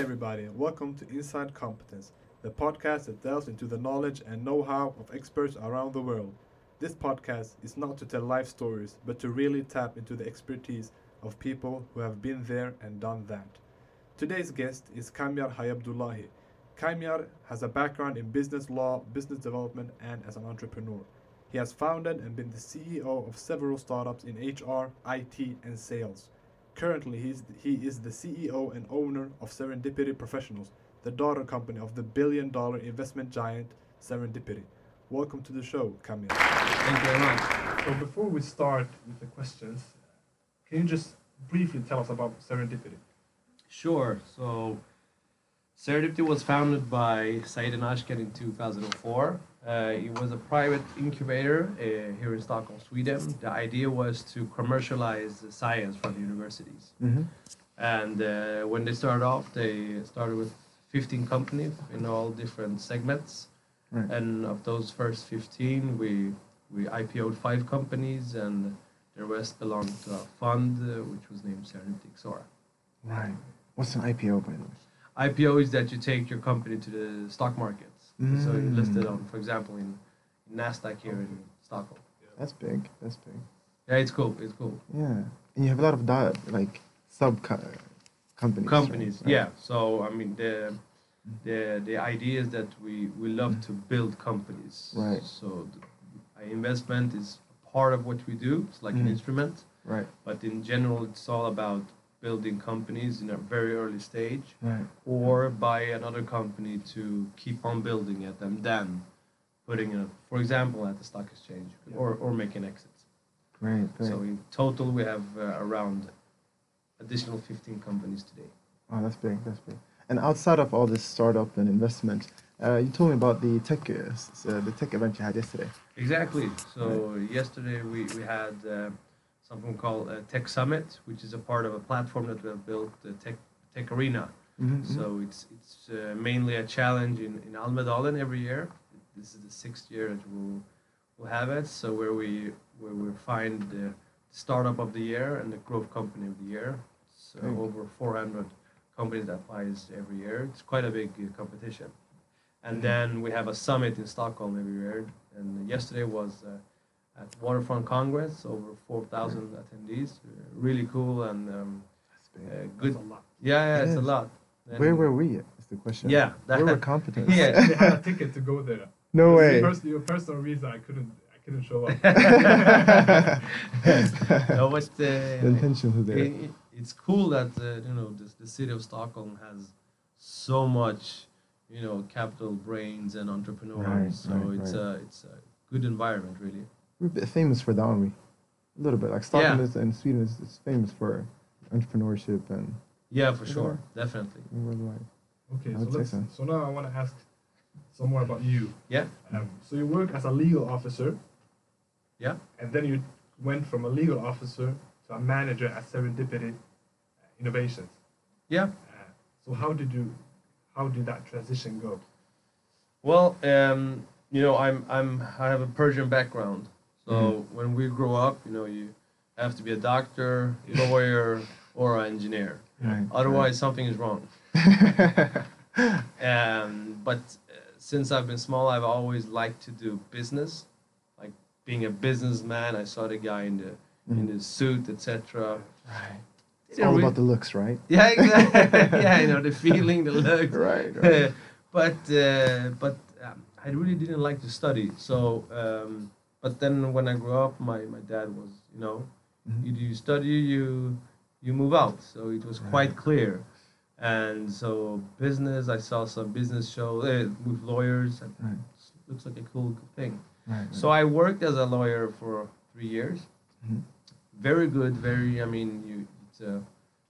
everybody, and welcome to Inside Competence, the podcast that delves into the knowledge and know how of experts around the world. This podcast is not to tell life stories, but to really tap into the expertise of people who have been there and done that. Today's guest is Kamjar Hajabdolahi. Kamjar has a background in business law, business development, and as an entrepreneur. He has founded and been the CEO of several startups in HR, IT, and sales. Currently, he's, he is the CEO and owner of Serendipity Professionals, the daughter company of the billion dollar investment giant Serendipity. Welcome to the show, Kamjar. Thank you very much. So, before we start with the questions, can you just briefly tell us about Serendipity? Sure. So, Serendipity was founded by Saeed and Ashkan in 2004. Uh, it was a private incubator uh, here in Stockholm, Sweden. The idea was to commercialize the science from the universities. Mm-hmm. And uh, when they started off, they started with 15 companies in all different segments. Right. And of those first 15, we we IPO'd five companies, and the rest belonged to a fund uh, which was named Serendipity Ixora. Right. What's an IPO, by the way? IPO is that you take your company to the stock markets. So you listed Mm. on, for example, in Nasdaq here in Stockholm. That's big. That's big. Yeah, it's cool. It's cool. Yeah. And you have a lot of di- like sub co- companies. right? Companies, Right. yeah. So I mean, the the the idea is that we we love to build companies. Right. So the, our investment is part of what we do. It's like an Mhm. instrument, Right. but in general, it's all about building companies in a very early stage, Right. or buy another company to keep on building it and then putting it, for example, at the stock exchange or or making exits. Great. Great. So in total, we have uh, around additional 15 companies today. oh, that's big. That's big. And outside of all this startup and investment, uh, you told me about the tech, uh, uh, the tech event you had yesterday. Exactly. So yesterday we, we had uh, something called Tech Summit, which is a part of a platform that we have built, the Tech Tech Arena. Mm-hmm. So it's it's uh, mainly a challenge in, in Almedalen every year. This is the sixth year that we'll, we'll have it. So where we where we find the startup of the year and the growth company of the year. So over 400 companies that applies every year. It's quite a big uh, competition. And then we have a summit in Stockholm every year. And yesterday was uh, at Waterfront Congress, over 4,000 attendees. Uh, really cool and um, That's uh, good. That's a lot. Yeah, yeah, It it's a lot. And- Where were we? Is the question. Yeah, Where were that, competence? Yeah. they had a ticket to go there. no It's way. the First, your personal reason I couldn't, I couldn't show up. no, but uh, the intention are there. it, it- it's cool that uh, you know the, the city of Stockholm has so much you know capital brains and entrepreneurs. Right, so right, it's right. a it's a good environment really. We're a bit famous for that, aren't we? A little bit. Like Stockholm Yeah. is, and Sweden is, is famous for entrepreneurship and Yeah, for Yeah. sure, definitely. worldwide. Okay, so let's. so. So now I want to ask some more about you. Yeah, Um, so you work as a legal officer, yeah. and then you went from a legal officer to a manager at Serendipity Innovations. Yeah. Uh, so how did you, how did that transition go? Well, um, you know, I'm I'm I have a Persian background, so Mhm. when we grow up, you know, you have to be a doctor, lawyer, or an engineer. Right. Otherwise, something is wrong. Um, but uh, since I've been small, I've always liked to do business, like being a businessman. I saw the guy in the in Mhm. the suit, etc. Right. It's all re- about the looks, right? Yeah, exactly. yeah, you know the feeling, the look. Right. right. but uh, but um, I really didn't like to study. So, um, but then when I grew up, my, my dad was, you know, Mhm. either you study, you you move out. So it was quite clear. And so business, I saw some business shows uh, with lawyers, and Right. it looks like a cool thing. Right. So I worked as a lawyer for three years. Mhm. Very good. Very. I mean, you, it's a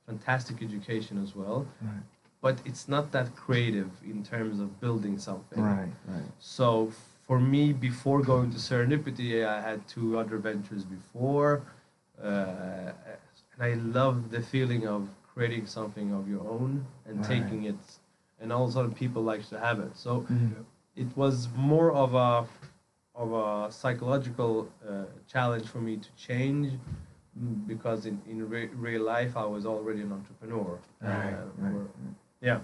fantastic education as well. Right. But it's not that creative in terms of building something. Right. Right. So for me, before going to Serendipity, I had two other ventures before, uh, and I love the feeling of creating something of your own and Right. taking it, and all of a sudden people like to have it. So Mhm. it was more of a of a psychological uh, challenge for me to change mm, because in, in re- real life I was already an entrepreneur. Right. Uh, right. or- yeah.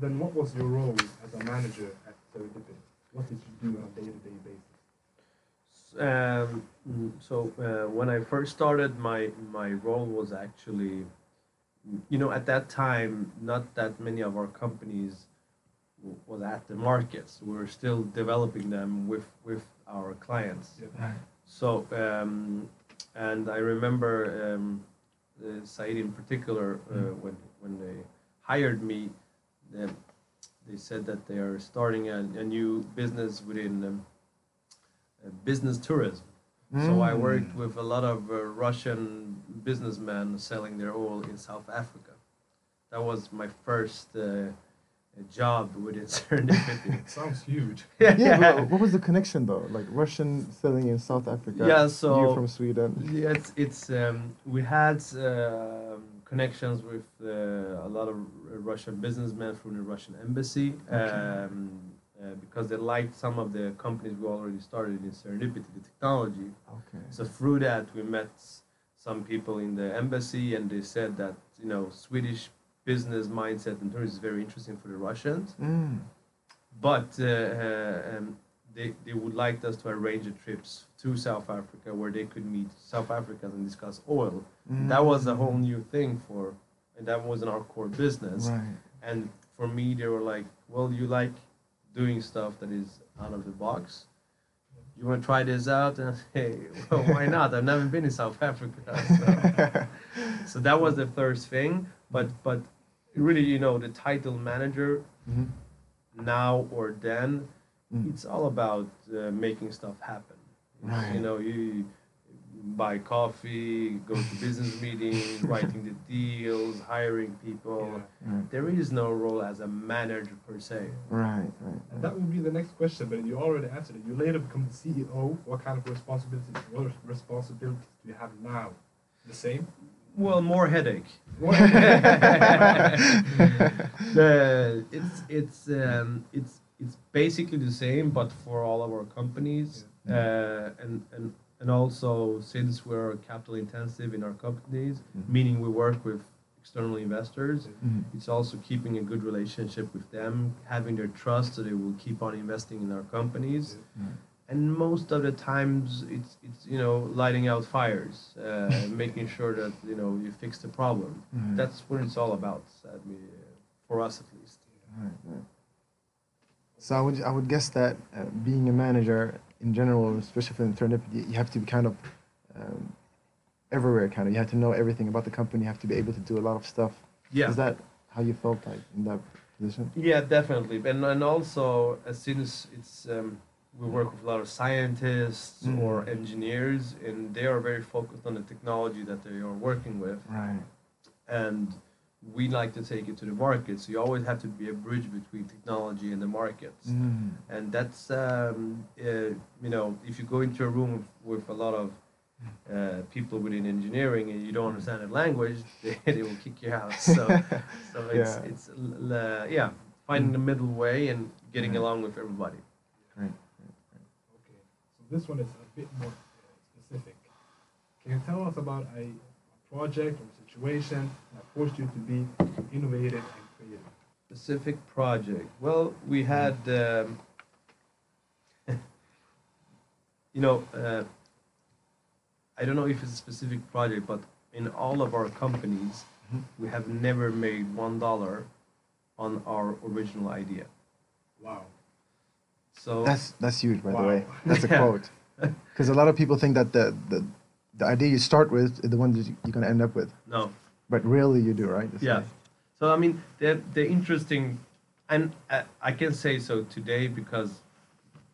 Then what was your role as a manager at Serendipity? What did you do on a day-to-day basis? Um, so uh, when I first started, my my role was actually, you know, at that time, not that many of our companies was at the markets. We were still developing them with with our clients. Yeah. So, um, and I remember um, uh, Saeed in particular, uh, Mm. when when they hired me, they, they said that they are starting a, a new business within um, uh, business tourism. So I worked Mm. with a lot of uh, Russian businessmen selling their oil in South Africa. That was my first uh, job within Serendipity. Sounds huge. yeah, but what was the connection though? Like Russian selling in South Africa. Yeah, so you so from Sweden. Yeah, it's, it's um, we had um connections with uh, a lot of Russian businessmen from the Russian embassy um, uh, because they liked some of the companies we already started in Serendipity, the technology. Okay. So through that, we met some people in the embassy, and they said that you know Swedish business mindset and tourism is very interesting for the Russians, Mm. but uh, uh, um, they they would like us to arrange a trips to South Africa where they could meet South Africans and discuss oil. That was a whole new thing for, and that wasn't our core business. Right. And for me, they were like, "Well, you like doing stuff that is out of the box. You want to try this out?" And say, "Hey, well, why not? I've never been in South Africa." So, so that was the first thing. But but really, you know, the title manager Mhm. now or then, Mm. it's all about uh, making stuff happen. Right. You know, you buy coffee, go to business meetings, writing the deals, hiring people. Yeah. Right. There is no role as a manager per se. Right. Right. And that would be the next question, but you already answered it. You later become the CEO. What kind of responsibilities, what responsibilities do you have now? The same? Well, more headache. What? the, it's it's um, it's it's basically the same, but for all of our companies, uh, and and and also since we're capital intensive in our companies, Mhm. meaning we work with external investors, Mhm. it's also keeping a good relationship with them, having their trust, so they will keep on investing in our companies. Right. And most of the times, it's it's you know lighting out fires, uh, making sure that you know you fix the problem. Right. That's what it's all about. I mean, uh, for us at least. Right, right. So I would I would guess that uh, being a manager in general, especially for Serendipity, you have to be kind of um, everywhere. Kind of, you have to know everything about the company. You have to be able to do a lot of stuff. Yeah. Is that how you felt like in that position? Yeah, definitely. And and also as soon as it's um, we work with a lot of scientists Mm. or engineers, and they are very focused on the technology that they are working with, Right. and we like to take it to the market. So you always have to be a bridge between technology and the markets. Mm. and that's um, uh, you know if you go into a room with a lot of uh, people within engineering and you don't understand the language they, they will kick you out so so it's Yeah. it's uh, yeah finding the middle way and getting Right. along with everybody Right. Okay, so this one is a bit more uh, specific. Can you tell us about a, a project or situation that forced you to be innovative and creative? specific project well we had um, you know uh, i don't know if it's a specific project but in all of our companies Mhm. we have never made one dollar on our original idea Wow. so That's that's huge, by the way. That's a Yeah. quote. Because a lot of people think that the, the the idea you start with is the one that you- you're gonna end up with, no. But really you do, right? It's yeah. like- so i mean the the interesting and uh, i can say so today because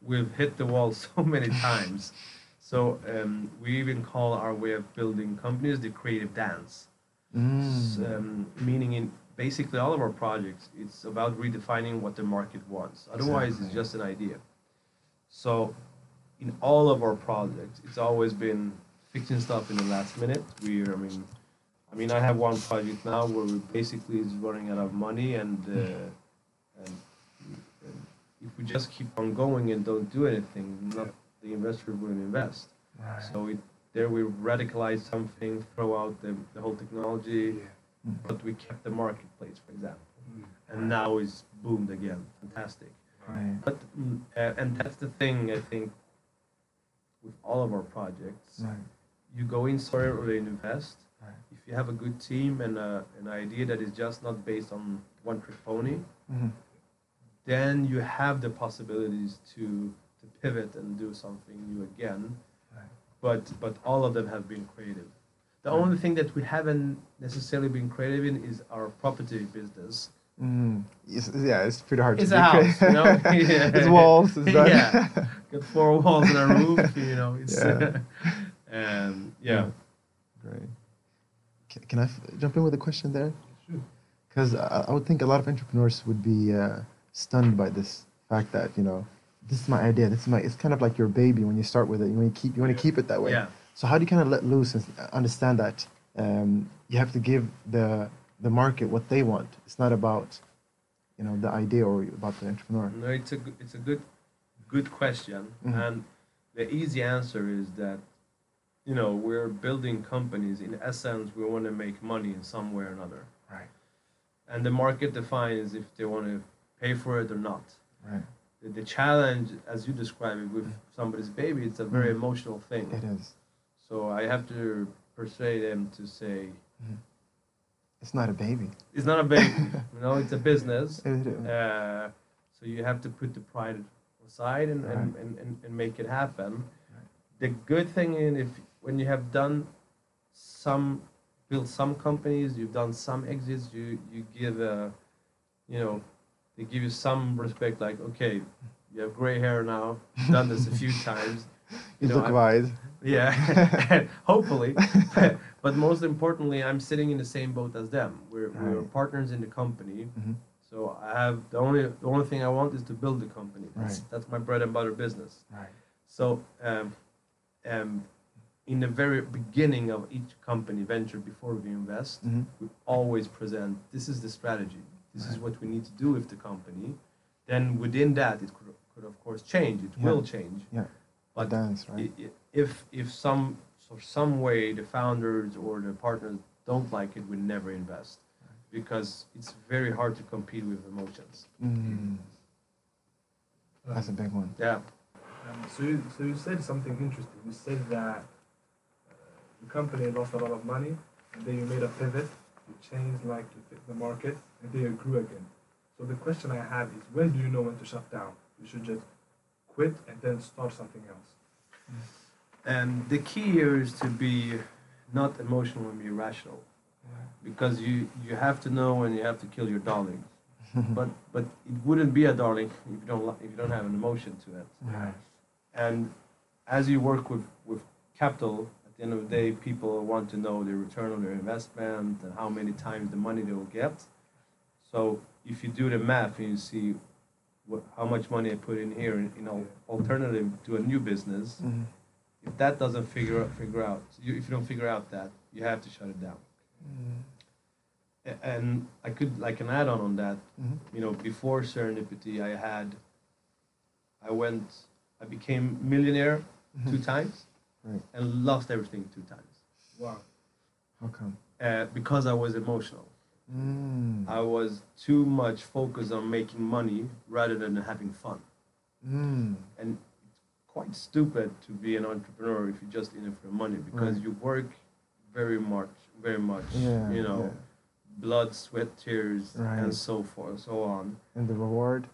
we've hit the wall so many times. So um, we even call our way of building companies the creative dance. Mm. S- um, meaning in basically all of our projects it's about redefining what the market wants. Otherwise it's just an idea. So in all of our projects it's always been fixing stuff in the last minute we i mean i mean i have one project now where we basically is running out of money and uh, and, and if we just keep on going and don't do anything not the investor wouldn't invest Right. so it, there we radicalized something, throw out the, the whole technology, Yeah. But we kept the marketplace, for example, Mm. and now it's boomed again. Fantastic. Right. But mm, uh, and that's the thing I think with all of our projects. Right. You go in somewhere early and invest. If you have a good team and a, an idea that is just not based on one trick pony, Mhm. then you have the possibilities to to pivot and do something new again. Right. But but all of them have been creative. The Right. only thing that we haven't necessarily been creative in is our property business. Mm. Yes, yeah, it's pretty hard It's to a be house, you know? Yeah. it's walls. It's that. Yeah. Got four walls and a roof, you know. It's Yeah. Um, yeah. Great. Can, can I f- jump in with a question there? Sure. Because I, I would think a lot of entrepreneurs would be uh, stunned by this fact that you know this is my idea. This is my. It's kind of like your baby when you start with it. You want to keep. You want to keep it that way. Yeah. So how do you kind of let loose and understand that um, you have to give the the market what they want? It's not about you know the idea or about the entrepreneur. No, it's a good, it's a good good question, Mhm. and the easy answer is that you know we're building companies. In essence, we want to make money in some way or another, Right. and the market defines if they want to pay for it or not. Right. The, the challenge, as you describe it, with somebody's baby, it's a very Mhm. emotional thing. It is. So I have to persuade them to say It's not a baby. it's not a baby. you know, it's a business. It is. Uh, so you have to put the pride aside and, and, Right. and, and, and make it happen. The good thing in if when you have done some built some companies, you've done some exits, you you give a you know they give you some respect like okay you have gray hair now done this a few times You know, look wise. yeah hopefully but most importantly i'm sitting in the same boat as them we're, we're partners in the company Mhm. so I have the only the only thing I want is to build the company. That's, Right. that's my bread and butter business. Right. So um, um, in the very beginning of each company venture before we invest, Mhm. we always present this is the strategy. This is what we need to do with the company. Then within that, it could, could of course change. It Yeah. will change. Yeah. But dance, right? i- i- if if some so some way the founders or the partners don't like it, we never invest because it's very hard to compete with emotions. Mm. That's a big one. Yeah. Um, so, you, so you said something interesting. You said that the company lost a lot of money, and then you made a pivot. You changed like to fit the market, and then you grew again. So the question I have is, when do you know when to shut down? You should just quit and then start something else. And the key here is to be not emotional and be rational, because you you have to know when you have to kill your darling. but but it wouldn't be a darling if you don't if you don't have an emotion to it. Right. And as you work with with capital, at the end of the day, people want to know the return on their investment and how many times the money they will get. So if you do the math and you see what, how much money I put in here in, in al- alternative to a new business, Mhm. if that doesn't figure out, figure out, you, if you don't figure out that, you have to shut it down. Mm. A- And I could like an add-on on that. Mhm. You know, before Serendipity, I had, I went, I became millionaire two times, Right. and lost everything two times Wow. How come? uh, because I was emotional. Mm. I was too much focused on making money rather than having fun. Mm. And it's quite stupid to be an entrepreneur if you're just in it for money because Right. you work very much, very much. Yeah. you know, yeah. blood, sweat, tears, Right. and so forth, so on. And the reward.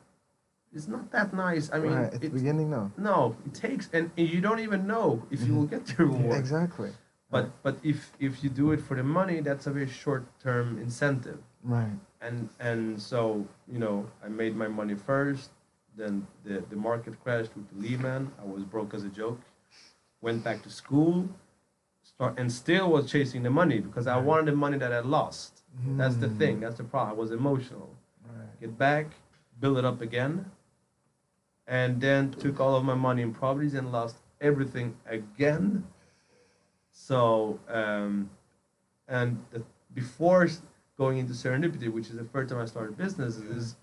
It's not that nice. I mean, right. The it, beginning, no. no, it takes, and you don't even know if you will get the reward. Exactly. But but if if you do it for the money, that's a very short term incentive. Right. And and so you know, I made my money first. Then the the market crashed with the Lehman. I was broke as a joke. Went back to school. Start and still was chasing the money because I wanted the money that I lost. That's the Mm. thing. That's the problem. I was emotional. Right. Get back, build it up again, and then took all of my money in properties and lost everything again. So, um, and the, before going into serendipity, which is the first time I started business, is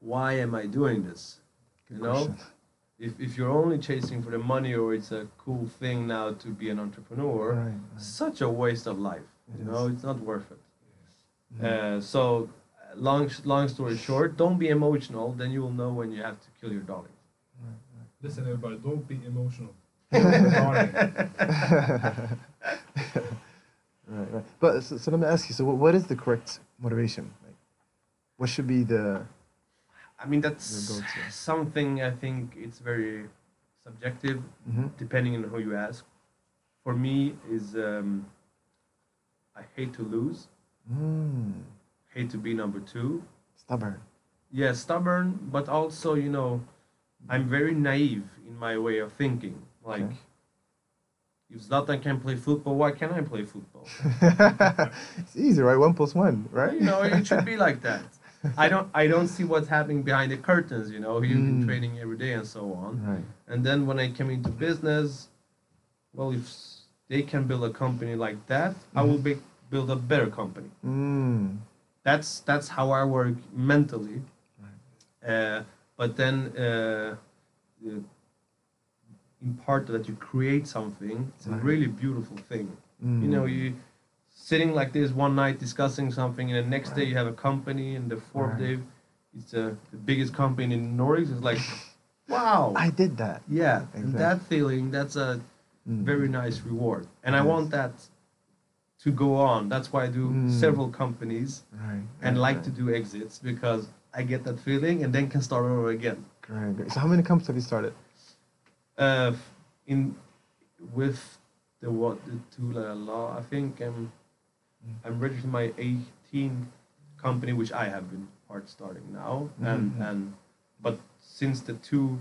why am I doing this? Good you know, question. if, if you're only chasing for the money or it's a cool thing now to be an entrepreneur, Right. right. such a waste of life. It you know, it's not worth it. Uh, so, uh, long long story short, don't be emotional. Then you will know when you have to kill your darling. Listen, everybody, don't be emotional. Right, right. But so, so let me ask you. So, what, what is the correct motivation? Like, what should be the? I mean, that's something I think it's very subjective, Mm-hmm. depending on who you ask. For me, is um, I hate to lose, Mm, hate to be number two. stubborn. Yeah, stubborn, but also, you know, I'm very naive in my way of thinking. Like, Okay. if Zlatan can play football, why can't I play football? it's easy, right? One plus one, right? You know, it should be like that. I don't, I don't see what's happening behind the curtains. You know, you've been Mm. training every day and so on. Right. And then when I came into business, well, if they can build a company like that, I will be, build a better company. Mm. That's that's how I work mentally. Uh, but then, uh, in part that you create something, it's a really beautiful thing. Mm. You know, you sitting like this one night discussing something, and the next day you have a company, and the fourth Right. day it's uh, the biggest company in Nordics. It's like, wow, I did that. yeah, and Exactly. that feeling, that's a Mm. very nice reward, and I want that to go on. That's why I do Mm. several companies Right. and right, like to do exits because I get that feeling, and then can start over again. Great, great. So, how many companies have you started? Uh, in with the what the Tula law, I think I'm Mm. I'm registering my 18th company, which I have been part starting now, and Mhm. and but since the two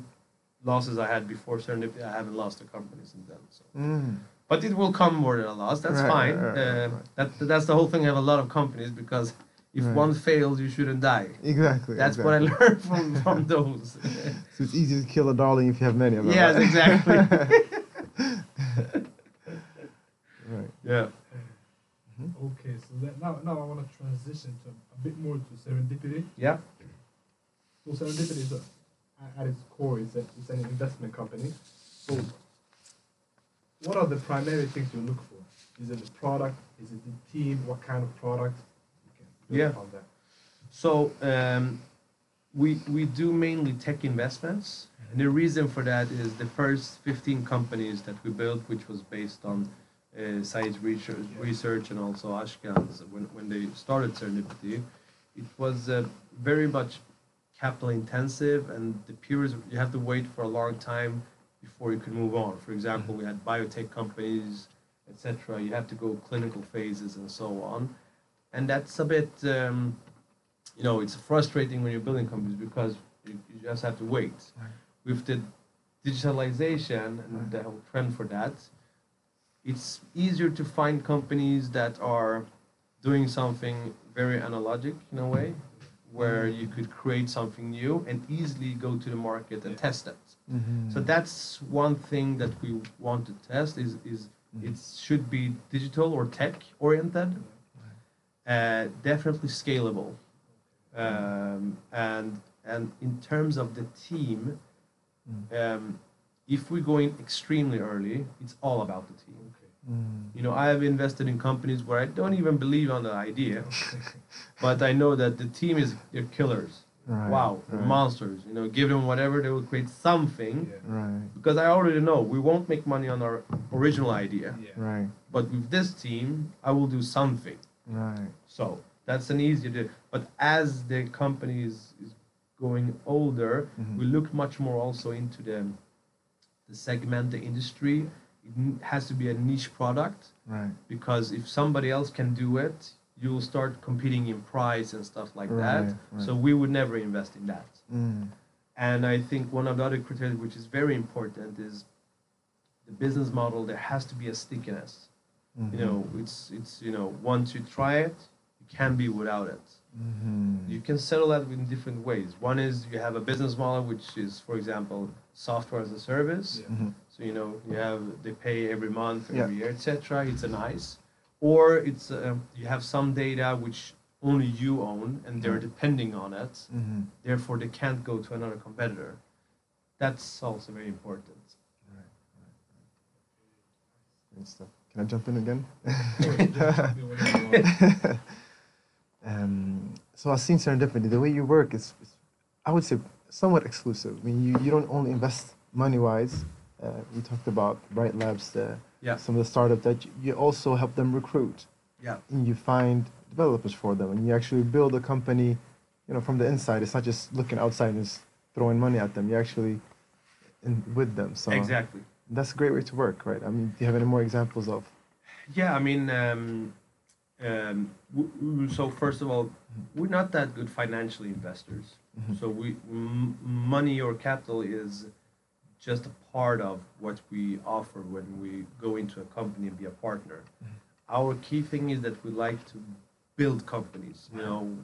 losses I had before Serendipity, I haven't lost a company since then. So, Mm. But it will come more than a loss. That's Right, fine. right, right, uh, right. That that's the whole thing. I have a lot of companies because if Right. one fails, you shouldn't die. Exactly. That's what I learned from from those. So it's easy to kill a darling if you have many of them. Yes, right? exactly. right. yeah. Okay, so that, now, now I want to transition to a bit more to serendipity. Yeah. So serendipity is a, at its core is a, it's an investment company. So what are the primary things you look for? Is it the product? Is it the team? What kind of product? Yeah. So um, we we do mainly tech investments, and the reason for that is the first 15 companies that we built, which was based on uh, Saeed's research, research and also Ashkan's when when they started Serendipity, it was uh, very much capital intensive, and the periods you have to wait for a long time before you could move on. For example, we had biotech companies, etc. You have to go clinical phases and so on, and that's a bit. Um, you know, it's frustrating when you're building companies because you, you just have to wait. Right. With the digitalization and the whole trend for that, it's easier to find companies that are doing something very analogic in a way, where you could create something new and easily go to the market and test it. Mhm. So that's one thing that we want to test is is Mhm. it should be digital or tech oriented, uh, definitely scalable, um, and and in terms of the team, Mm. um, if we go in extremely early, it's all about the team. Okay. Mm. You know, I have invested in companies where I don't even believe on the idea, but I know that the team is they're killers. Right, Wow, right, monsters. You know, give them whatever, they will create something Yeah. Right. because I already know we won't make money on our original idea, Yeah. Right. but with this team, I will do something. Right. So that's an easier to. But as the company is, is going older, Mhm. we look much more also into the the segment, the industry. It has to be a niche product Right. because if somebody else can do it, you will start competing in price and stuff like that. Right, right. So we would never invest in that. Mm. And I think one of the other criteria which is very important is the business model. There has to be a stickiness. Mhm. You know, it's it's you know once you try it, you can't be without it. Mhm. You can settle that in different ways. One is you have a business model which is, for example, software as a service. Yeah. Mhm. So you know you have they pay every month, every Yeah. year, etc. It's a nice, or it's uh, you have some data which only you own and they're Right. depending on it. Mhm. Therefore, they can't go to another competitor. That's also very important. Right. Great stuff. Can I jump in again? Of course, just jump in whenever you want. Um, so I've seen serendipity. The way you work is, is I would say, somewhat exclusive. I mean, you, you don't only invest money wise. Uh, we talked about Bright Labs, Yeah. some of the startup that you, you also help them recruit. Yeah. And you find developers for them, and you actually build a company, you know, from the inside. It's not just looking outside and just throwing money at them. You're actually in, with them. So Exactly. that's a great way to work, right? I mean, do you have any more examples of? Yeah, I mean, um, um, so first of all, we're not that good financially investors. Mhm. So we m- money or capital is just a part of what we offer when we go into a company and be a partner. Our key thing is that we like to build companies. You know,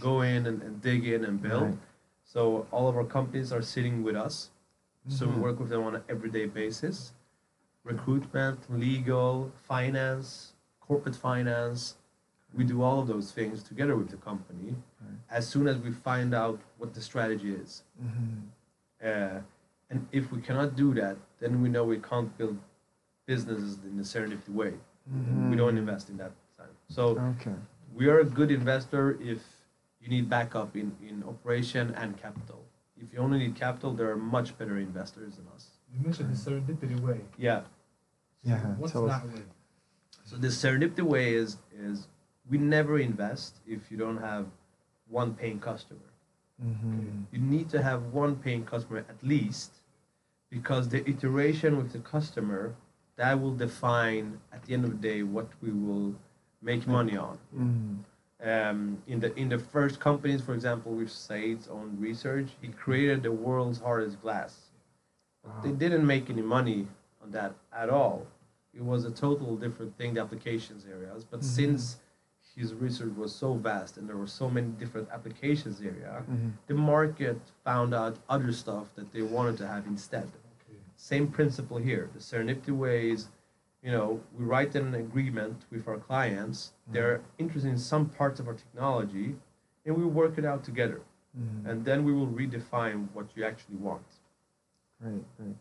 go in and, and dig in and build. Right. So all of our companies are sitting with us. So we Mhm. work with them on an everyday basis. Recruitment, legal, finance, corporate finance. We do all of those things together with the company. Right. As soon as we find out what the strategy is, Mhm. uh, and if we cannot do that, then we know we can't build businesses in the serendipity way. We don't Mhm. invest in that time. So Okay. we are a good investor if you need backup in, in operation and capital. If you only need capital, there are much better investors than us. You mentioned the serendipity way. Yeah. Yeah. What's tell us. that way? So the serendipity way is is we never invest if you don't have one paying customer. Mhm. You need to have one paying customer at least, because the iteration with the customer that will define at the end of the day what we will make money on. Mhm. Um, in the in the first companies, for example, with Saeed's own research, he created the world's hardest glass. But They didn't make any money on that at all. It was a total different thing, the applications areas. But Mhm. since his research was so vast and there were so many different applications area, Mhm. the market found out other stuff that they wanted to have instead. Okay. Same principle here. The serendipity way is, you know, we write an agreement with our clients. They're interested in some parts of our technology, and we work it out together. Mhm. And then we will redefine what you actually want. Great, great.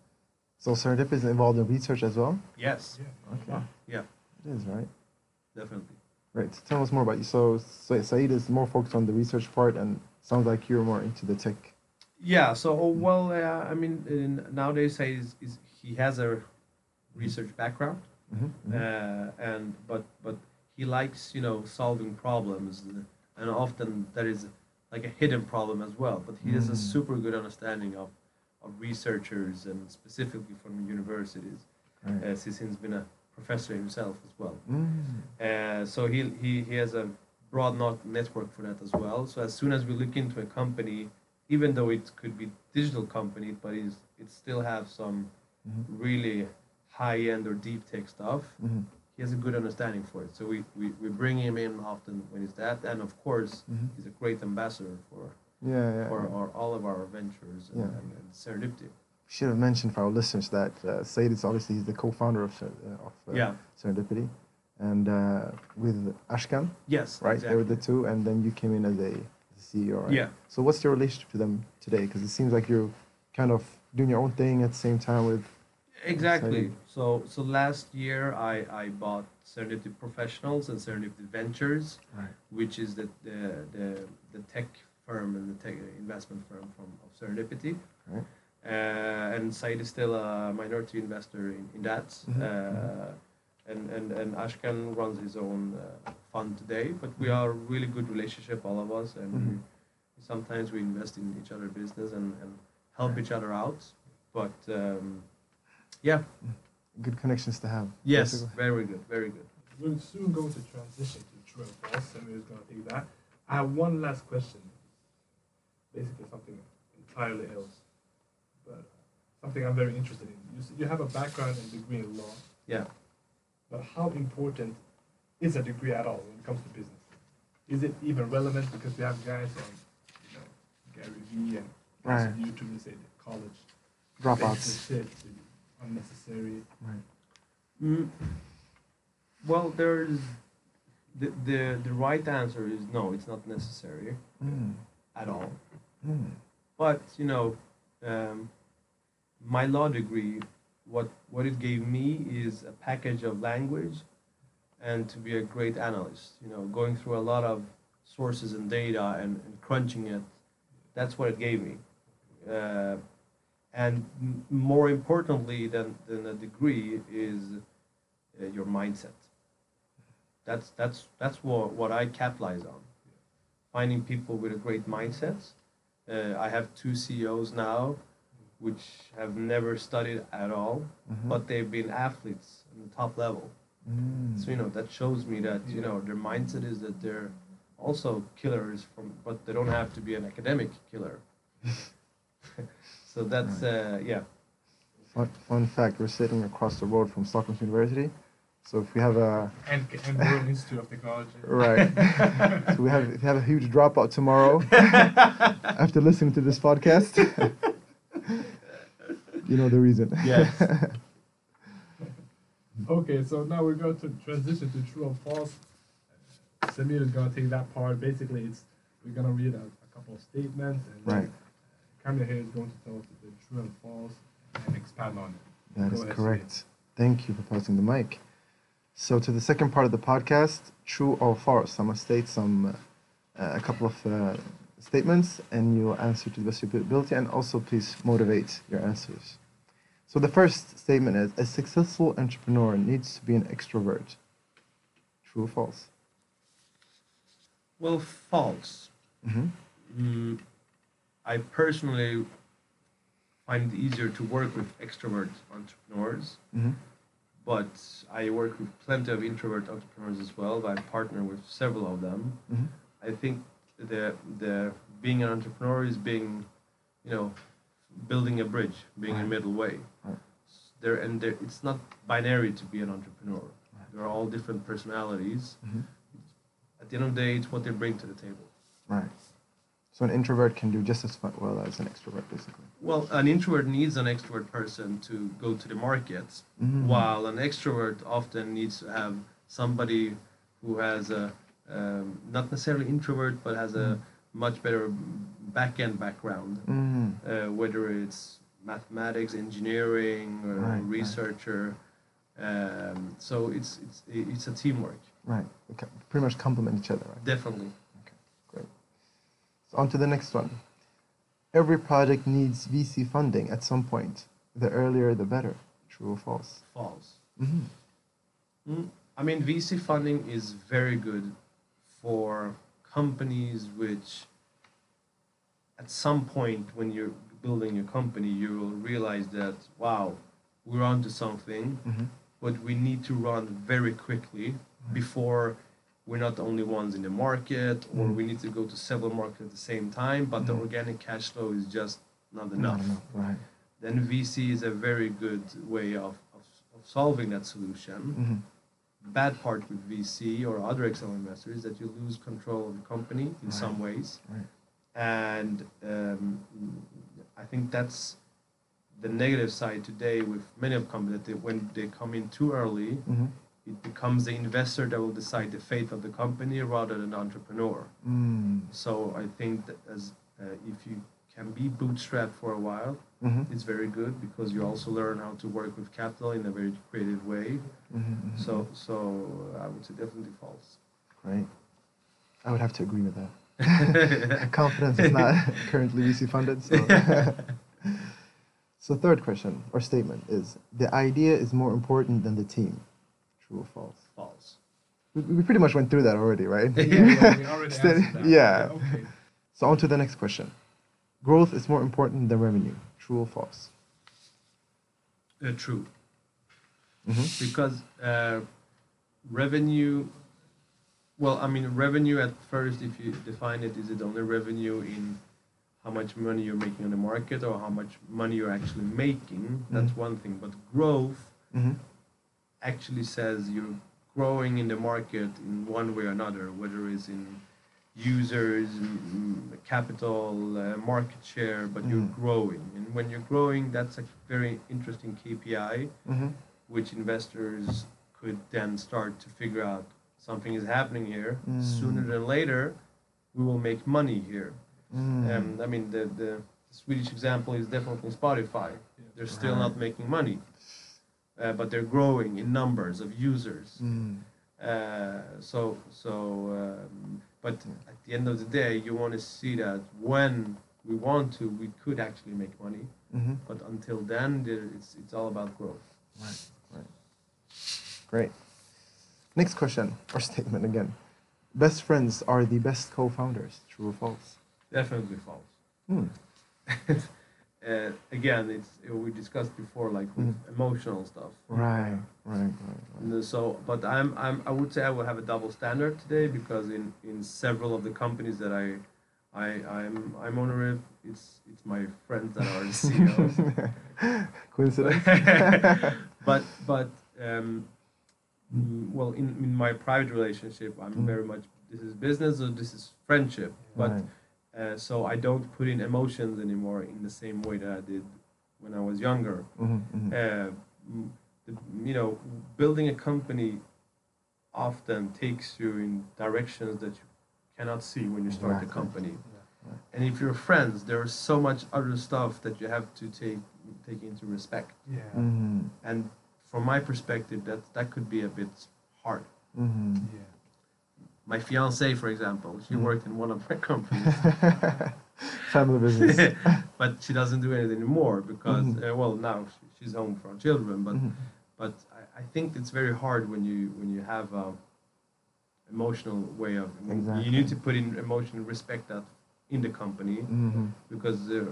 So serendipity is involved in research as well. Yes, Yeah. Okay. Yeah. It is right. definitely. So tell us more about you. So, so Saeed is more focused on the research part, and sounds like you're more into the tech. Yeah. So oh, well, uh, I mean, in, nowadays he's, is he has a research background, Mm-hmm. uh, and but but he likes you know solving problems, and often that is like a hidden problem as well. But he has a Mm. super good understanding of of researchers and specifically from universities, Right. uh, since he's been a professor himself as well. Mm. Uh, so he, he, he has a broad not network for that as well. So as soon as we look into a company, even though it could be digital company, but it's, it still have some Mhm. really high end or deep tech stuff, Mhm. he has a good understanding for it. So we, we, we bring him in often when it's that. And of course, Mhm. he's a great ambassador for, Yeah, yeah. for our, all of our ventures and, Yeah. and, and serendipity. Should have mentioned for our listeners that uh, Saeed is obviously he's the co-founder of, uh, of uh, yeah. Serendipity, and uh, with Ashkan, Yes. right? They were the two, and then you came in as a CEO. Right? Yeah. So what's your relationship to them today? Because it seems like you're kind of doing your own thing at the same time with. Exactly. So so last year I, I bought Serendipity Professionals and Serendipity Ventures, Right. which is the the, the, the tech firm and the tech investment firm from of Serendipity. Right. Uh, and Saeed is still a minority investor in, in that. Mhm, Uh, and, and, and Ashkan runs his own uh, fund today, but we are really good relationship, all of us, and Mhm. sometimes we invest in each other business and, and help each other out. But um, yeah, Good connections to have. Yes, basically. very good, very good. We're soon going to transition to true and false. Samir is going to take that. I have one last question. Basically, something entirely else, but something I'm very interested in. You, s- you have a background and degree in law, Yeah. but how important is a degree at all when it comes to business? Is it even relevant? Because we have guys on, you know, Gary Vee and guys on YouTube who say that college Dropouts. shit, unnecessary. Right. Mm, well, there's the, the the right answer is no, it's not necessary Mm. at all. Mm. But you know, um, my law degree, what what it gave me is a package of language, and to be a great analyst. You know, going through a lot of sources and data and, and crunching it. That's what it gave me. Uh, and m- more importantly than, than a degree is uh, your mindset. That's, that's, that's what, what I capitalize on. Finding people with a great mindset. Uh, I have two CEOs now, which have never studied at all, Mhm. but they've been athletes in the top level. Mm. So you know that shows me that you know their mindset is that they're also killers from, but they don't have to be an academic killer. so that's uh, yeah. Fun, fun fact: we're sitting across the road from Stockholm University. So if we have a And, and Royal Institute of Technology. right, so we have if we have a huge dropout tomorrow after listening to this podcast, you know the reason. Yes. Okay, so now we're going to transition to true or false. Samir is going to take that part. Basically, it's we're going to read a, a couple of statements, and then Right. Kamjar here is going to tell us the true and false and expand on it. That Go is ahead, correct. Thank you for passing the mic. So to the second part of the podcast, true or false. I'm gonna state some, uh, a couple of uh, statements, and you'll answer to the best of your ability, and also please motivate your answers. So the first statement is: a successful entrepreneur needs to be an extrovert. True or false? Well, false. Mm-hmm. Mm, I personally find it easier to work with extrovert entrepreneurs, Mm-hmm. but I work with plenty of introvert entrepreneurs as well. I partner with several of them. Mm-hmm. I think the the being an entrepreneur is being, you know, building a bridge, being a Right. middle way. Right. There and there, it's not binary to be an entrepreneur. Right. There are all different personalities. Mm-hmm. At the end of the day, it's what they bring to the table. Right. So an introvert can do just as well as an extrovert, basically. Well, an introvert needs an extrovert person to go to the market, Mhm. while an extrovert often needs to have somebody who has a um, not necessarily introvert, but has a Mm. much better back end background, Mm. uh, whether it's mathematics, engineering, or Right, right. researcher. Um, so it's it's it's a teamwork, Right. Pretty much complement each other, right? definitely. Great. So on to the next one. Every project needs VC funding at some point. The earlier, the better. True or false? False. Mm-hmm. Mm, I mean, VC funding is very good for companies which, at some point when you're building your company, you will realize that, wow, we're onto something, Mm-hmm. but we need to run very quickly before we're not the only ones in the market, or Mm. we need to go to several markets at the same time, but the Mhm. organic cash flow is just not No, enough right. then VC is a very good way of, of, of solving that solution. Bad part with VC or other external investors is that you lose control of the company in Right. some ways. Right. And um, I think that's the negative side today with many of companies that they, when they come in too early, Mm-hmm. it becomes the investor that will decide the fate of the company rather than the entrepreneur. Mm. So I think that as uh, if you can be bootstrapped for a while, Mm-hmm. it's very good because you also learn how to work with capital in a very creative way. Mm-hmm. So, so I would say definitely false. Great. I would have to agree with that. Competence is not currently VC funded. So. so third question or statement is the idea is more important than the team. True or false? false. We, we pretty much went through that already, right? Yeah, we already that. yeah. Okay. So on to the next question. Growth is more important than revenue. True or false? Uh, true, Mm-hmm. because uh, revenue. Well, I mean, revenue at first, if you define it, is it only revenue in how much money you're making on the market or how much money you're actually making? That's Mhm. one thing. But growth Mm-hmm. actually says you're growing in the market in one way or another, whether it's in users, m- m- capital, uh, market share, but you're Mm. growing. And when you're growing, that's a very interesting KPI, Mm-hmm. which investors could then start to figure out something is happening here. Mm. Sooner than later, we will make money here. Mm. Um, I mean, the, the Swedish example is definitely Spotify. They're still Right. not making money, uh, but they're growing in numbers of users. Mm. Uh, so, so, um, but at the end of the day, you want to see that when we want to, we could actually make money. Mm-hmm. But until then, it's it's all about growth. Right. Right. Great. Next question or statement again. Best friends are the best co-founders. True or false? Definitely false. Hmm. uh, again, it's uh, we discussed before, like with Mhm. emotional stuff. Right. Right. Right. right. So, but I'm, I'm, I would say I will have a double standard today because in, in several of the companies that I, I, I'm, I'm owner of, it's, it's my friends that are the CEOs. Coincidence? but, but, um, mm, well, in, in my private relationship, I'm Mm. very much this is business or this is friendship. But Right. Uh, so I don't put in emotions anymore in the same way that I did when I was younger. Mhm, mhm. Uh, the, you know, building a company often takes you in directions that you cannot see when you start Exactly. the company. Right. And if you're friends, there's so much other stuff that you have to take take into respect. Yeah. Mhm, And from my perspective, that that could be a bit hard. mhm. Yeah. My fiance, for example, she Mhm. worked in one of my companies, Family business. but she doesn't do it anymore because, Mhm. uh, well, now she, she's home for our children. But Mhm. but I, I think it's very hard when you when you have a emotional way of Exactly. you need to put in emotional respect that in the company Mhm. because uh,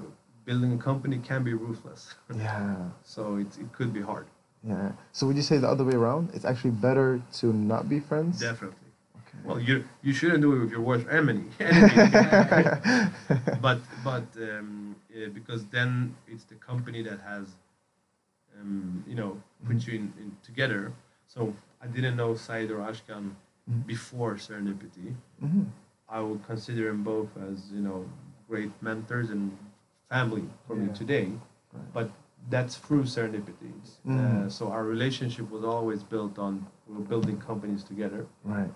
building a company can be ruthless Yeah. so it, it could be hard Yeah. So would you say the other way around? It's actually better to not be friends? definitely. Well you you shouldn't do it with your worst enemy but but um, uh, because then it's the company that has um, you know put you in, in together so i didn't know Saeed or ashkan Mhm. before serendipity Mhm. i would consider them both as you know great mentors and family for me today Right. but that's through serendipity uh, Mhm. so our relationship was always built on we were building companies together Right.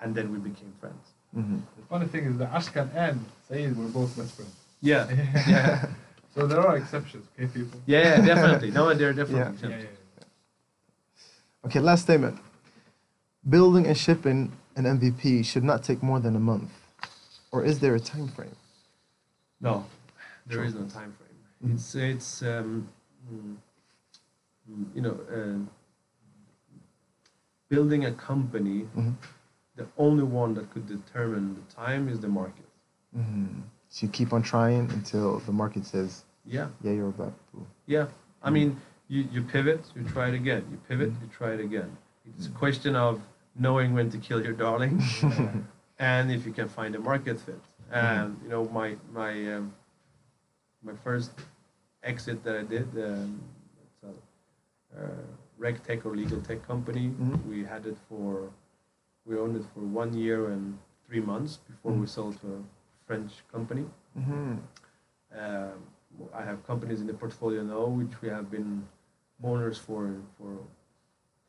And then we became friends Mhm. The funny thing is that Ashkan and Saeed were both best friends. yeah yeah So there are exceptions, okay, people? yeah, yeah definitely no there are definitely Yeah. Yeah, exceptions. yeah, yeah. Okay, last statement. Building and shipping an MVP should not take more than a month. Or is there a time frame? No, there Sure. is no time frame. Mhm. It's it's um, mm, mm, you know uh, building a company. Mhm. The only one that could determine the time is the market. Mhm. So you keep on trying until the market says, Yeah, yeah, you're about to. yeah. I mean, you, you pivot, you try it again. You pivot, Mhm. you try it again. It's a question of knowing when to kill your darling, and if you can find a market fit. And you know, my my um, my first exit that I did, um, it's a uh, reg tech or legal tech company. We had it for, we owned it for one year and three months before we Mhm. sold to a French company. Mhm. Um, I have companies in the portfolio now which we have been owners for for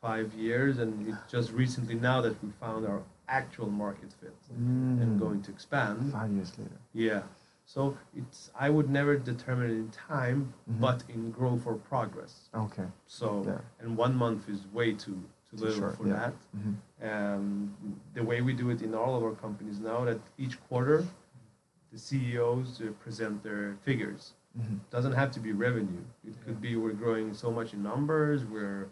five years, and it's just recently now that we found our actual market fit and Mm. going to expand. Five years later. Yeah. So it's I would never determine it in time, Mhm. but in growth or progress. Okay. So Yeah. and one month is way too too Too little short, for yeah. that. Mhm. Um, the way we do it in all of our companies now, that each quarter, the CEOs uh, present their figures. Mhm. Doesn't have to be revenue. It could be we're growing so much in numbers, we're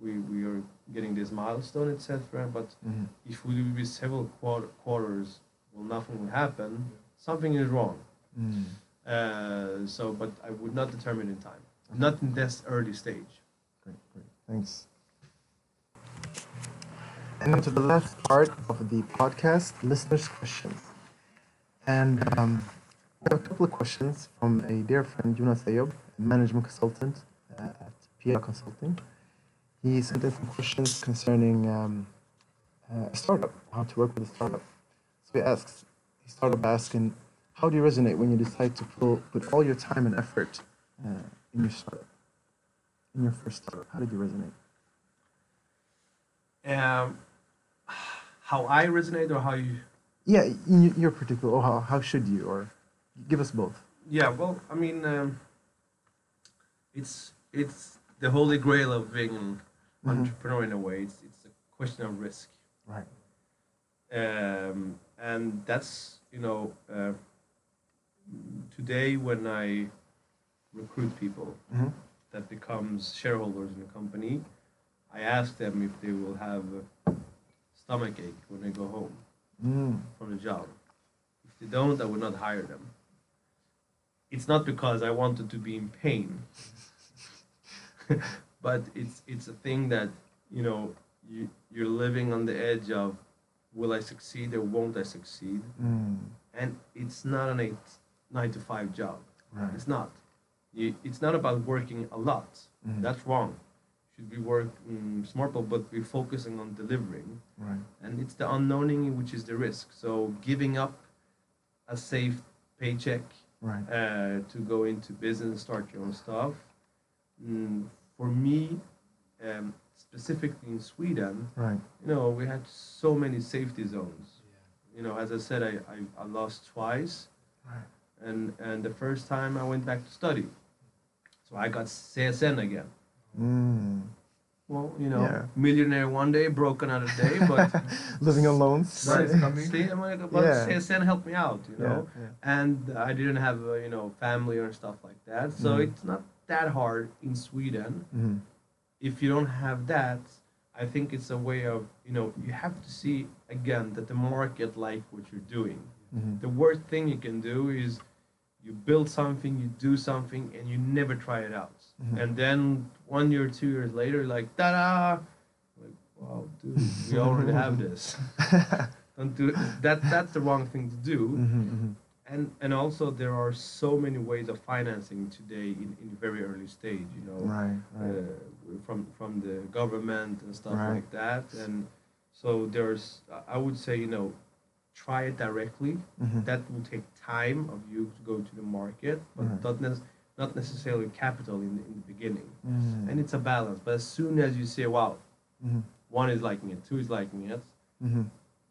we, we are getting this milestone, etc. But Mhm. if we do this several quarter, quarters, well, nothing will happen. Something is wrong. Mm. Uh, so, but I would not determine in time. Not in this early stage. Great, great. Thanks. And to the last part of the podcast, listeners' questions. And um, we have a couple of questions from a dear friend, Jonas Ayob, a management consultant at PR Consulting. He sent in some questions concerning um, uh, a startup, how to work with a startup. So he asks, he started by asking, how do you resonate when you decide to pull, put all your time and effort uh, in your startup? in your first startup? How did you resonate? Um, how I resonate or how you Yeah, in your particular, or how, how should you, or give us both. Yeah, well, I mean, um, it's it's the holy grail of being an Mhm. entrepreneur in a way. It's it's a question of risk, Right. um, and that's you know uh, today when I recruit people Mhm. that becomes shareholders in the company, I ask them if they will have a stomach ache when they go home Mm. from the job. If they don't, I would not hire them. It's not because I wanted to be in pain, but it's it's a thing that you know you you're living on the edge of will I succeed or won't I succeed, Mm. and it's not an eight nine to five job. Right. It's not. You, it's not about working a lot. Mhm. That's wrong. Should be working smarter, but be focusing on delivering Right. and it's the unknowing which is the risk. So giving up a safe paycheck Right. uh, to go into business, start your own stuff. Mm, for me, um, specifically in Sweden, Right. you know, we had so many safety zones. You know, as I said, I, I, I lost twice, Right. and and the first time I went back to study, so I got CSN again. Mm. Well, you know, Yeah. millionaire one day, broke another day, but Living on loans. But, Right. coming. see, I'm like, but Yeah. CSN helped me out, you know. Yeah. And I didn't have, uh, you know, family or stuff like that. So Mhm. it's not that hard in Sweden. Mm. If you don't have that, I think it's a way of, you know, you have to see again that the market like what you're doing. Mhm. The worst thing you can do is you build something, you do something, and you never try it out. Mhm. And then one year, two years later, like, ta-da! Like, wow, dude, we already have this. Don't do it. That. That's the wrong thing to do. Mhm, mhm. And and also there are so many ways of financing today in, in very early stage. You know, Right. Right. uh, from from the government and stuff Right. like that. And so there's, I would say, you know, try it directly. Mhm. That will take time of you to go to the market, but Right. not, nec- not necessarily capital in the, in the beginning. Mm. And it's a balance. But as soon as you say, wow, Mhm. one is liking it, two is liking it, Mhm.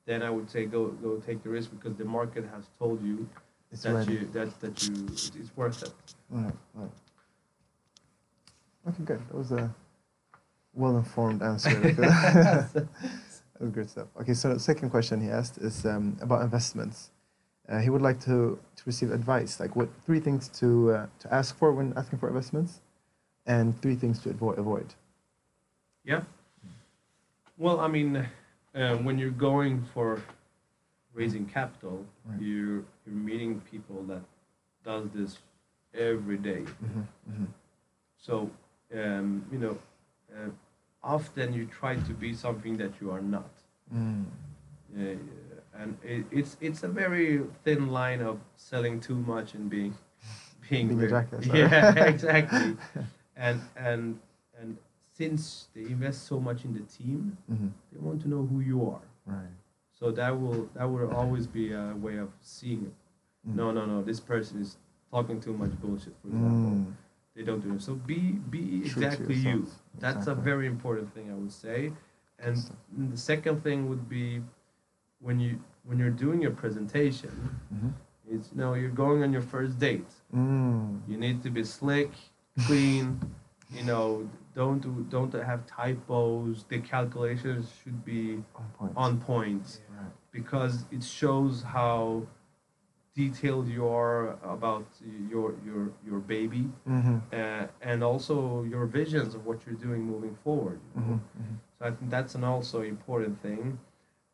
then I would say go go take the risk because the market has told you It's that ready. you that that you it's worth it. Right, right. Okay, good. That was a well-informed answer. that was good stuff. Okay, so the second question he asked is um, about investments. Uh, he would like to, to receive advice, like what three things to uh, to ask for when asking for investments, and three things to avoid. avoid. Yeah. Well, I mean, uh, when you're going for raising capital, Right. you're you're meeting people that does this every day. Mm-hmm, mm-hmm, So um, you know, uh, often you try to be something that you are not. Mm. Uh, and it, it's it's a very thin line of selling too much and being being, Being very- jackass. Yeah, exactly. and and and since they invest so much in the team, Mm-hmm. they want to know who you are. Right. So that will that will always be a way of seeing it. Mm. No, no, no. This person is talking too much bullshit. For example, Mm. they don't do it. So be be True exactly you. That's a very important thing I would say. And the second thing would be when you when you're doing your presentation, Mm-hmm. it's you know you're going on your first date. Mm. You need to be slick, clean. you know, don't do don't have typos. The calculations should be On point. on point Right. because it shows how detailed you are about your your your baby Mm-hmm. uh, and also your visions of what you're doing moving forward. know. Mm-hmm. So I think that's an also important thing.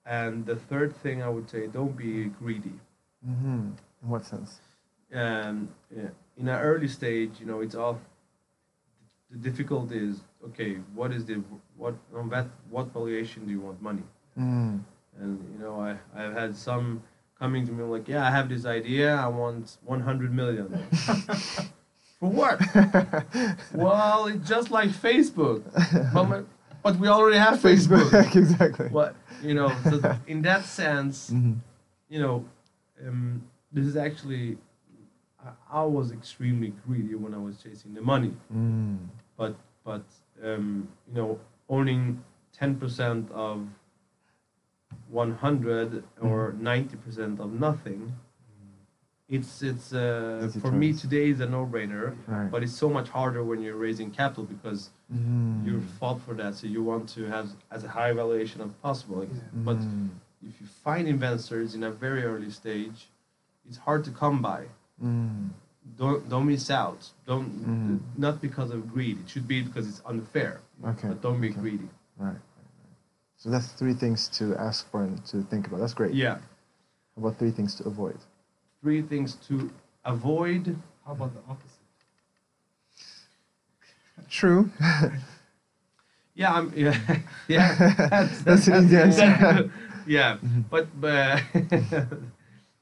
And the third thing I would say, don't be greedy. Mm-hmm. In what sense? Um, yeah, in an early stage, you know, it's all. The difficulty is okay. What is the what on that what valuation do you want money? Mm. And you know, I I've had some coming to me like, yeah, I have this idea. I want 100 million. For what? well, it's just like Facebook. But, my- but we already have Facebook. exactly. What you know? So in that sense, Mm-hmm. you know, um, this is actually. I, I was extremely greedy when I was chasing the money, Mm. but but um, you know, owning ten percent of one hundred or ninety percent of nothing. It's it's uh, Easy for me today is a no-brainer, Right. but it's so much harder when you're raising capital because Mm. you fought for that, so you want to have as a high valuation as possible. But Mm. if you find investors in a very early stage, it's hard to come by. Mm. Don't don't miss out. Don't Mm. not because of greed. It should be because it's unfair. Okay. But don't be okay. greedy. Right, right, right. So that's three things to ask for and to think about. That's great. Yeah. How about three things to avoid? Three things to avoid. How about the opposite? True. Yeah, I'm. Yeah, yeah. That's an easy answer. that- yeah, but but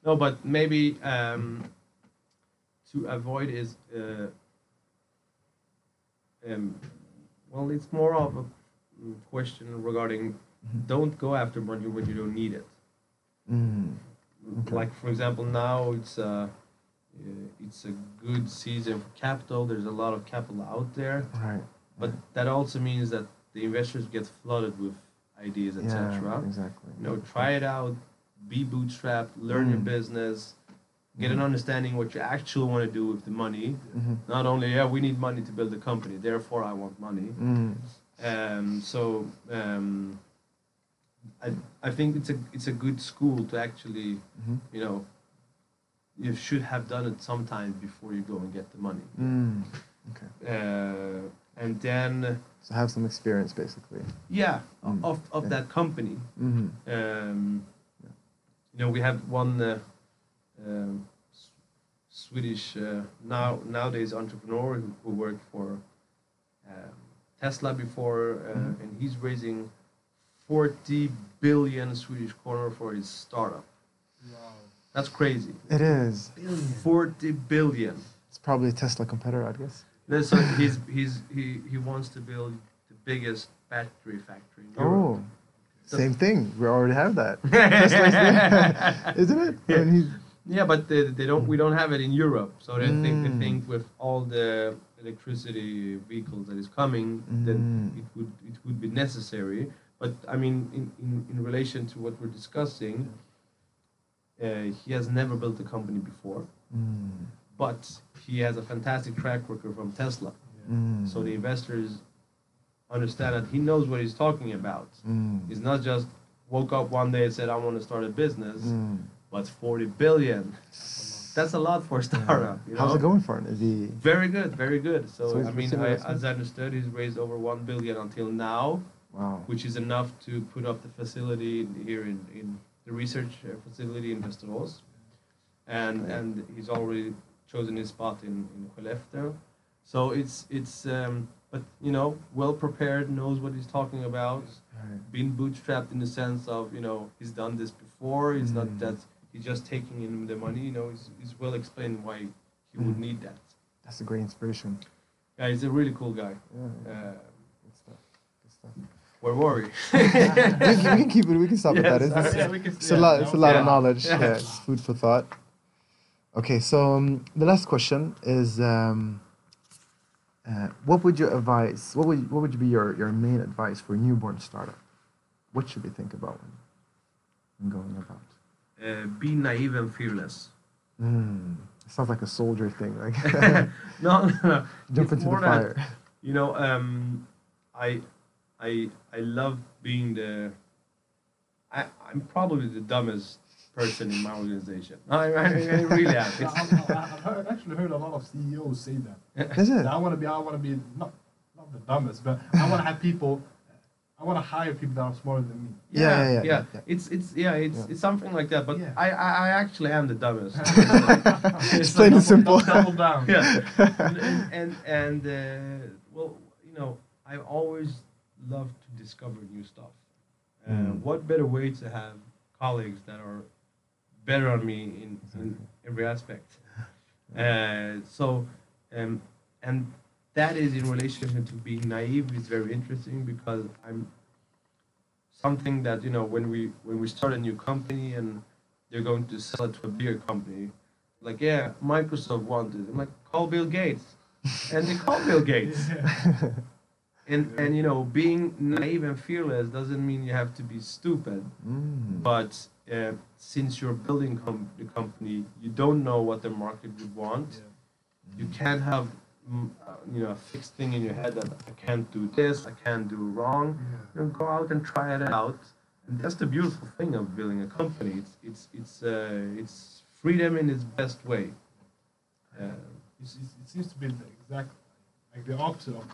no, but maybe um, to avoid is uh, um, well, it's more of a question regarding. Don't go after money when you don't need it. Mm. Okay. Like for example, now it's a uh, it's a good season for capital. There's a lot of capital out there, Right. but that also means that the investors get flooded with ideas, etc. Yeah, exactly. You know, try it out, be bootstrapped, learn your Mm. business, get an Mhm. understanding what you actually want to do with the money. Mhm. Not only, yeah, we need money to build a company, therefore I want money. Mm. Um, so um, I, I think it's a it's a good school to actually, Mhm. you know, you should have done it sometime before you go and get the money. Mm. Okay. Uh, and then, So have some experience, basically. yeah, Mm. of, of Yeah. that company. Mm-hmm. Um, Yeah. you know, we have one uh, um, S- Swedish uh, now nowadays entrepreneur who, who worked for um, Tesla before, uh, Mhm. and he's raising 40 billion Swedish kronor for his startup. Wow. That's crazy. It is. 40 billion. It's probably a Tesla competitor, I guess. No, So he's, he's, he, he wants to build the biggest battery factory in Europe. Oh, same thing. We already have that. Tesla's there, isn't it? I mean, he's, Yeah, but they, they don't. We don't have it in Europe, so they think they Mm. think with all the electricity vehicles that is coming, then Mm. it would it would be necessary. But I mean, in, in, in relation to what we're discussing, uh, he has never built a company before, mm, but he has a fantastic track record from Tesla. mm, So the investors understand that he knows what he's talking about. mm, He's not just woke up one day and said, "I want to start a business," mm. but 40 billion. That's a lot for a startup. You know? How's it going for him? Is he? Very good, very good. So, So I mean, I, as I understood, he's raised over one billion until now, Wow. which is enough to put up the facility in- here in, in the research uh, facility in Västerås, and Right. and he's already chosen his spot in in Skellefteå. So it's it's um, but you know well prepared, knows what he's talking about, Right. been bootstrapped in the sense of you know he's done this before. It's not Mm. that he's just taking in the money. You know, he's, he's well explained why he would Mm. need that. That's a great inspiration. Yeah, he's a really cool guy. Yeah. yeah. Uh, Good stuff. Good stuff. Where were we? we, can, keep it. We can stop Yes, at that. It's, okay. Yeah, can- it's a lot. that It's a lot yeah. of knowledge. Yeah. Yeah. it's food for thought. Okay, so um, the last question is, um, uh, what would you advise? What would what would be your, your main advice for a newborn startup? What should we think about when, when going about? Uh, be naive and fearless. Mm, it sounds like a soldier thing. Like no, no, no. jump It's into the more that- fire. You know, um, I, I, I love being the. I, I'm probably the dumbest person in my organization. I, I, I really am. I, have I've heard, actually heard a lot of CEOs say that. Is it? That I want to be, I want to be not not the dumbest, but I want to have people. I want to hire people that are smarter than me. Yeah, yeah, yeah, yeah, yeah. It's it's yeah, it's Yeah. it's something like that. But Yeah. I, I I actually am the dumbest. It's plain and simple. Double down. yeah. and and and, and uh, well, you know, I always love to discover new stuff. Uh, Mm. What better way to have colleagues that are better on me in, in every aspect? Uh, so, um, and that is in relation to being naive is very interesting because I'm something that you know when we when we start a new company and they're going to sell it to a bigger company, like yeah, Microsoft wanted. I'm like call Bill Gates, and they call Bill Gates. And and you know being naive and fearless doesn't mean you have to be stupid. Mm. But uh, since you're building com- the company, you don't know what the market would want. You can't have mm, uh, you know a fixed thing in your head that I can't do this, I can't do wrong. You know, go out and try it out, And that's the beautiful thing of building a company. It's it's it's uh, it's freedom in its best way. Uh, It's, it's, it seems to be the exact like the opposite of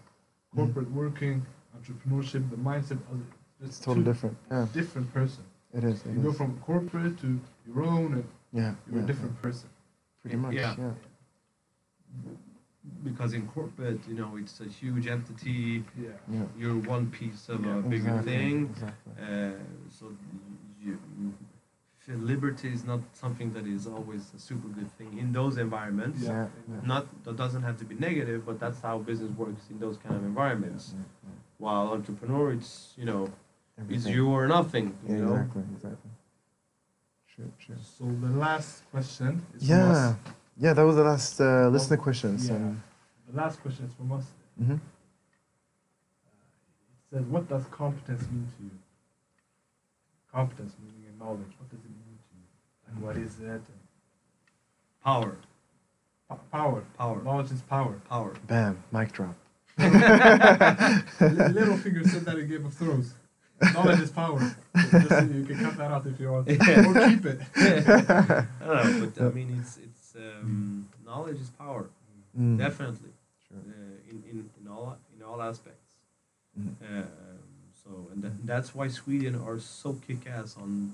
corporate working, entrepreneurship, the mindset. Of it. It's totally different. Yeah, different person. it is. It You go from corporate to your own, and Yeah, you're yeah, a different person. Pretty much. Yeah. Yeah. because in corporate, you know, it's a huge entity. Yeah. Yeah. You're one piece of Yeah, a bigger exactly, thing. Exactly. Uh, so you, you, liberty is not something that is always a super good thing in those environments. Yeah. Yeah, yeah. Not that doesn't have to be negative, but that's how business works in those kind of environments. Yeah, yeah. While entrepreneur, it's you know, it's you or nothing. You Yeah, know. exactly, exactly. Sure, sure. So the last question is from Yeah, us. yeah. That was the last uh, listener questions. yeah. And, The last question is from us. Mhm. It says, "What does competence mean to you?" Competence meaning and knowledge. What does it mean to you? Like, what is it? And Power, po- power. power, Knowledge is power. power. Bam, mic drop. Li- Littlefinger said that in Game of Thrones. Knowledge is power. Just so you can cut that out if you want, Yeah. or keep it. I don't know, but I mean, it's it's um, knowledge is power, Mm, definitely, Sure. uh, in, in in all in all aspects. Mm. Um, so, and that, that's why Sweden are so kick-ass on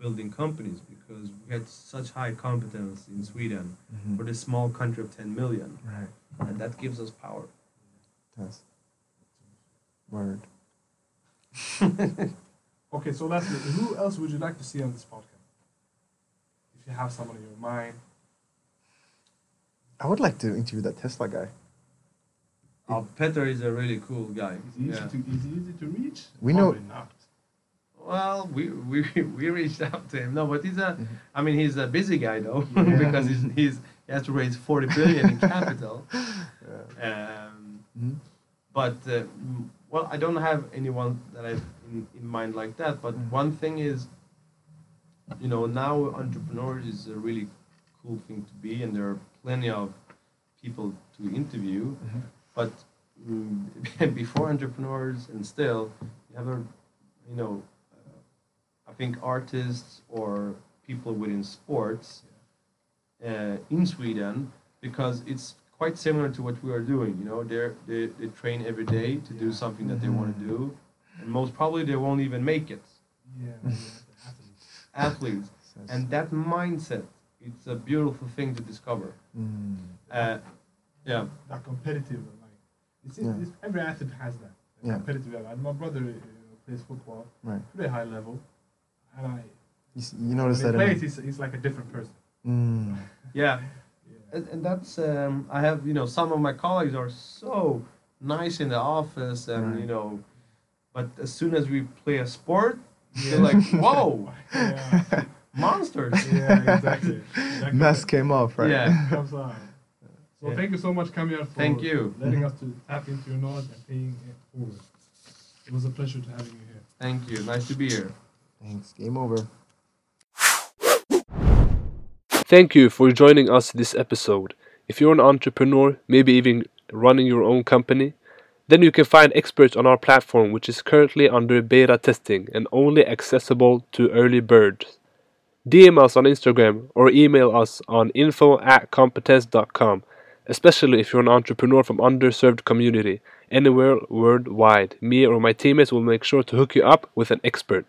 building companies because we had such high competence in Sweden Mhm. for this small country of 10 million, Right. and that gives us power. That's word. Okay, so lastly, who else would you like to see on this podcast? If you have someone in your mind. I would like to interview that Tesla guy. Uh, Peter is a really cool guy. Is he easy, Yeah. to, is he easy to reach? We know- Probably not. Well, we, we we reached out to him. No, but he's a. Mhm. I mean, he's a busy guy though, Yeah. because he's, he's he has to raise 40 billion in capital. Yeah. Um, Mhm. but uh, well, I don't have anyone that I in, in mind like that. But Mhm. one thing is, you know, now entrepreneurs is a really cool thing to be, and there are plenty of people to interview. But mm, before entrepreneurs, and still, you have a, you know, uh, I think artists or people within sports uh, in Sweden because it's quite similar to what we are doing. You know, they're, they they train every day to do something that they want to do, and most probably they won't even make it. Yeah, athletes. Athletes, Says- and that mindset, it's a beautiful thing to discover. Mm. Uh, yeah, That competitive, like, it's, Yeah. it's, every athlete has that. that Yeah. Competitive level. And my brother uh, plays football, Right. pretty high level. And I, You, s- you when notice he that. plays, he's, he's like a different person. mm. yeah. Yeah. And, and that's um, I have you know some of my colleagues are so nice in the office and Right. you know, but as soon as we play a sport, Yeah. you're like whoa yeah, monsters. yeah, exactly. That Mask came off, right? Yeah. comes out. So Yeah. thank you so much, Kamjar, for Thank you. letting us to tap into your knowledge and paying it forward. It was a pleasure to having you here. Thank you. Nice to be here. Thanks. Game over. Thank you for joining us this episode. If you're an entrepreneur, maybe even running your own company, then you can find experts on our platform, which is currently under beta testing and only accessible to early birds. DM us on Instagram or email us on info at competence.com, especially if you're an entrepreneur from underserved community anywhere worldwide. Me or my teammates will make sure to hook you up with an expert.